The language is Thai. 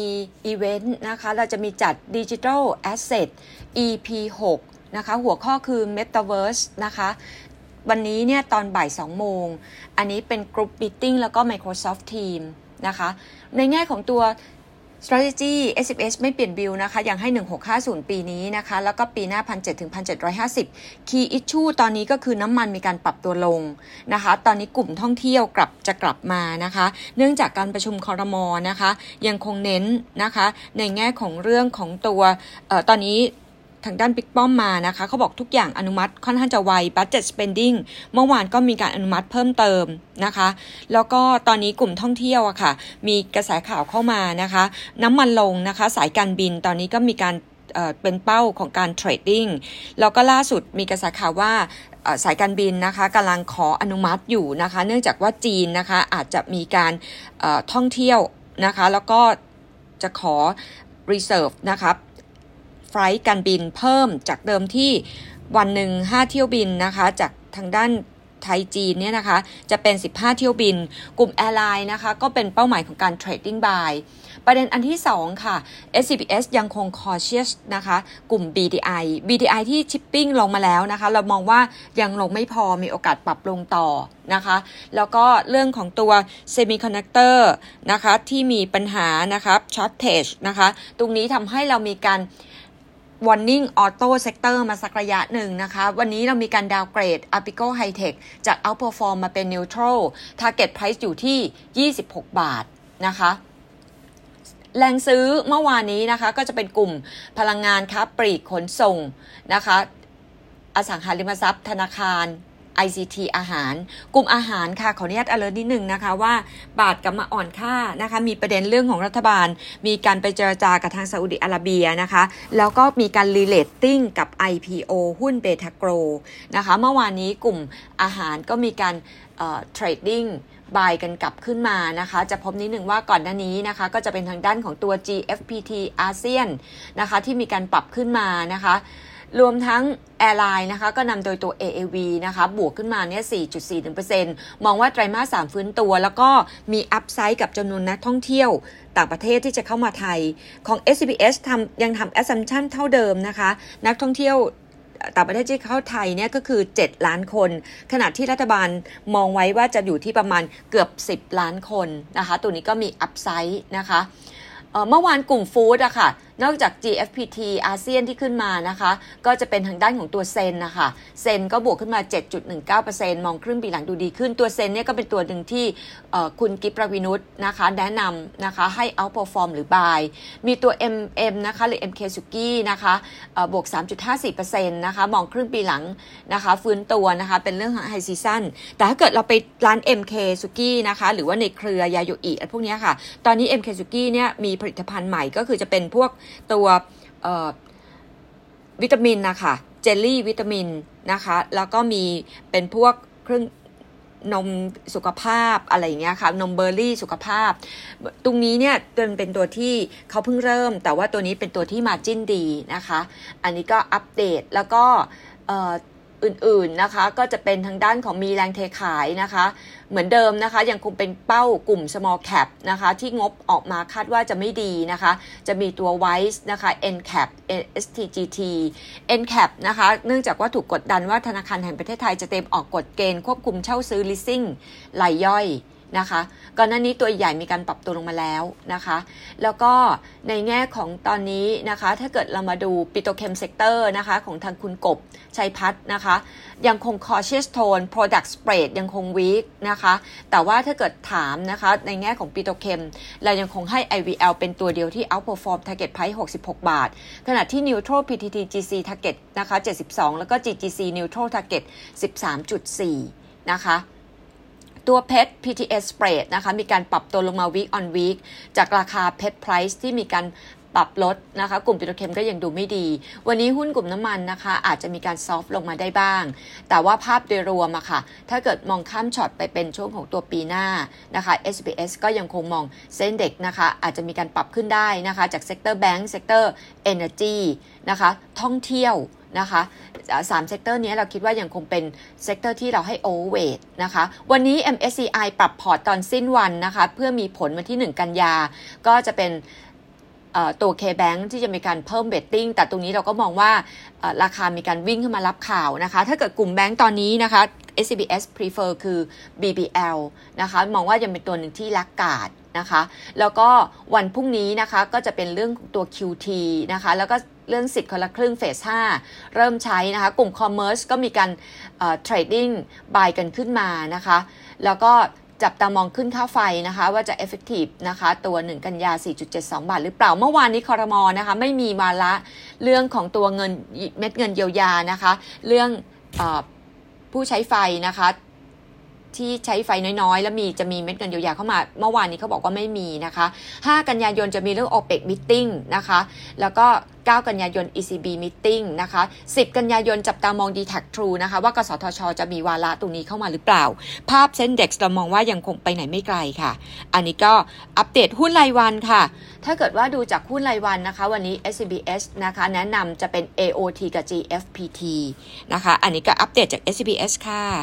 มีอีเวนต์นะคะ เราจะมีจัด Digital Asset EP 6นะคะ หัวข้อคือ Metaverse นะคะ วันนี้เนี่ยตอนบ่าย 2 โมง อันนี้เป็น Group Meeting แล้วก็ Microsoft Team นะคะ ในแง่ของตัว strategy s f s ไม่เปลี่ยนบิลนะคะ ยังให้ 1650 ปีนี้นะคะ แล้วก็ปีหน้า 1,700ถึง1,750 key issue ตอนนี้ก็คือน้ำมันมีการปรับตัวลงนะคะ ตอนนี้กลุ่มท่องเที่ยวกลับจะกลับมานะคะ เนื่องจากการประชุมคอรมอนะคะ ยังคงเน้นนะคะ ในแง่ของเรื่องของตัวออตอนนี้ ทางด้านบิ๊กป้อมมานะคะเขาบอกทุกอย่างอนุมัติค่อนข้างจะไว budget spending เมื่อวานก็มีการอนุมัติเพิ่มเติมนะคะ แล้วก็ตอนนี้กลุ่มท่องเที่ยวอะค่ะ มีกระแสข่าวเข้ามานะคะ น้ำมันลงนะคะ สายการบินตอนนี้ก็มีการเป็นเป้าของการเทรดดิ้งแล้วก็ล่าสุดมีกระแสข่าวว่าสายการบินนะคะกำลังขออนุมัติอยู่นะคะ เนื่องจากว่าจีนนะคะอาจจะมีการท่องเที่ยวนะคะ แล้วก็จะขอ reserve นะคะ flight การบินเพิ่มจากเดิมที่วันหนึ่ง5 เที่ยวบินนะคะ จากทางด้านไทยจีนเนี่ยนะคะจะเป็น 15 เที่ยวบิน กลุ่ม airline นะคะก็เป็นเป้าหมายของการ trading buy ประเด็นอันที่ 2 ค่ะ SCBS ยังคง cautious นะคะ กลุ่ม BDI BDI ที่ชิปปิ้งลงมาแล้วนะคะ เรามองว่ายังลงไม่พอมีโอกาสปรับลงต่อนะคะ แล้วก็เรื่องของตัว Semiconductor นะคะ ที่มีปัญหานะคะ shortage นะคะ ตรงนี้ทำให้เรามีการ Warning Auto Sector มาสักระยะหนึ่งนะคะ วันนี้เรามีการดาวเกรด Apico High Tech จาก Outperform มาเป็น Neutral Target Price อยู่ที่ 26 บาทนะคะแรงซื้อเมื่อวานนี้นะคะ ก็จะเป็นกลุ่มพลังงานค้าปลีกขนส่งนะคะ อสังหาริมทรัพย์ธนาคาร ICT อาหาร กลุ่มอาหารค่ะขออนุญาต alert นิดนึงนะคะว่า บาทกลับมาอ่อนค่านะคะ มีประเด็นเรื่องของรัฐบาล มีการไปเจรจากับทางซาอุดิอาระเบียนะคะ แล้วก็มีการ re-rating กับ IPO หุ้นเบทาโกรนะคะ เมื่อวานนี้กลุ่มอาหารก็มีการ trading buy กันกลับขึ้นมานะคะ จะพบนิดหนึ่งว่าก่อนหน้านี้นะคะ ก็จะเป็นทางด้านของตัว GFPT ASIAN นะคะ ที่มีการปรับขึ้นมานะคะ รวมทั้ง airline นะคะก็นำโดยตัว AAV นะคะบวกขึ้นมาเนี่ย 4.41%มองว่าไตรมาส 3 ฟื้นตัว แล้วก็มี upside กับจำนวนนักท่องเที่ยวต่างประเทศที่จะเข้ามาไทยของ SCBS ทำยังทำ assumption เท่าเดิมนะคะ นักท่องเที่ยวต่างประเทศที่เข้าไทยเนี่ยก็คือ 7 ล้านคน ขณะที่รัฐบาลมองไว้ว่าจะอยู่ที่ประมาณเกือบ 10 ล้านคนนะคะ ตัวนี้ก็มีอัพไซด์นะคะเมื่อวานกลุ่มฟู้ดอะค่ะนอกจาก GFPT อาเซียนที่ขึ้นมานะคะ ก็จะเป็นทางด้านของตัวเซนนะคะ เซนก็บวกขึ้นมา 7.19%มองครึ่งปีหลังดูดีขึ้น ตัวเซนเนี่ยก็เป็นตัวหนึ่งที่คุณกิปรวินุษนะคะ แนะนำนะคะให้ outperform หรือ buy มีตัว MM นะคะหรือ MK สุกี้นะคะบวก 3.54%นะคะมองครึ่งปีหลังนะคะฟื้นตัวนะคะเป็นเรื่องของ high season แต่ถ้าเกิดเราไปร้าน MK สุกี้นะคะหรือว่าในเครือยาโยอิพวกนี้ค่ะ ตอนนี้ MK สุกี้เนี่ยมีผลิตภัณฑ์ใหม่ก็คือจะเป็นพวกตัววิตามินนะคะเจลลี่วิตามินนะคะ แล้วก็มีเป็นพวกเครื่องนมสุขภาพอะไรอย่างเงี้ยค่ะนมเบอร์รี่สุขภาพ ตรงนี้เนี่ยเป็นตัวที่เขาเพิ่งเริ่ม แต่ว่าตัวนี้เป็นตัวที่มาจิ้นดีนะคะ อันนี้ก็อัปเดตแล้วก็ อื่นๆนะคะ ก็จะเป็นทางด้านของมีแรงเทขายนะคะ เหมือนเดิมนะคะ ยังคงเป็นเป้ากลุ่ม small cap นะคะ ที่งบออกมาคาดว่าจะไม่ดีนะคะ จะมีตัว WISE นะคะ NCAP STGT NCAP นะคะ เนื่องจากว่าถูกกดดันว่าธนาคารแห่งประเทศไทยจะเต็มออกกฎเกณฑ์ควบคุมเช่าซื้อ leasing รายย่อย นะคะ ก่อนหน้านี้ตัวใหญ่มีการปรับตัวลงมาแล้วนะคะ แล้วก็ในแง่ของตอนนี้นะคะ ถ้าเกิดเรามาดู petrochem sector นะคะของทางคุณกบชัยพัฒนะคะ ยังคง cautious tone product spread ยังคง weak นะคะ แต่ว่าถ้าเกิดถามนะคะ ในแง่ของ petrochem เรายังคงให้ IVL เป็นตัวเดียวที่ outperform target price 66 บาท ขณะที่ neutral PTTGC target นะคะ 72 แล้วก็ GGC neutral target 13.4 นะคะ ตัวเพชร PTS spread นะคะมีการปรับตัวลงมา week on week จากราคาเพชร price ที่มีการ ปรับลดนะคะ กลุ่ม petrochem ก็ยังดูไม่ดี วันนี้หุ้นกลุ่มน้ำมันนะคะ อาจจะมีการ soft ลงมาได้บ้าง แต่ว่าภาพโดยรวมอะค่ะ ถ้าเกิดมองข้ามช็อตไปเป็นช่วงของตัวปีหน้านะคะ SCBS ก็ยังคงมอง SET Index นะคะ อาจจะมีการปรับขึ้นได้นะคะ จาก sector แบงก์ sector energyนะคะ ท่องเที่ยวนะคะสาม sector นี้เราคิดว่ายังคงเป็น sector ที่เราให้ overweight นะคะ วันนี้ MSCI ปรับพอร์ตตอนสิ้นวันนะคะ เพื่อมีผลวันที่ 1 กันยา ก็จะเป็น ตัว K-Bank ที่จะมีการเพิ่ม weighting แต่ตรงนี้เราก็มองว่าราคามีการวิ่งขึ้นมารับข่าวนะคะ ถ้าเกิดกลุ่มแบงก์ตอนนี้นะคะ SCBS prefer คือ BBL นะคะ มองว่ายังเป็นตัวหนึ่งที่ laggard นะคะ แล้วก็วันพรุ่งนี้นะคะก็จะเป็นเรื่องตัว QT นะคะ แล้วก็เรื่องสิทธิ์คนละครึ่ง phase 5 เริ่มใช้นะคะ กลุ่ม commerce ก็มีการ trading buy กันขึ้นมานะคะ แล้วก็ จับตามองขึ้นค่าไฟนะคะ ว่าจะ effective นะคะ ตัว 1 กันยา 4.72 บาท หรือเปล่าเมื่อวานนี้คอรมอนะคะ ไม่มีมาละเรื่องของตัวเงินเม็ดเงินเยียวยานะคะ เรื่องอผู้ใช้ไฟนะคะ ที่ใช้ไฟน้อยๆ แล้วมีจะมีเม็ดเงินเยียวยาเข้ามา เมื่อวานนี้เขาบอกว่าไม่มีนะคะ 5 กันยายนจะมีเรื่อง OPEC meeting นะคะ แล้วก็ 9 กันยายน ECB meeting นะคะ 10 กันยายนจับตามอง d t a c True นะคะ ว่ากสทช จะมีวาระตรงนี้เข้ามาหรือเปล่า ภาพเส้นเด็กเรามองว่ายังคงไปไหนไม่ไกลค่ะ อันนี้ก็อัปเดตหุ้นรายวันค่ะ ถ้าเกิดว่าดูจากหุ้นรายวันนะคะ วันนี้ SCBS นะคะแนะนำจะเป็น AOT กับ GFPT นะคะ อันนี้ก็อัปเดตจาก SCBS ค่ะ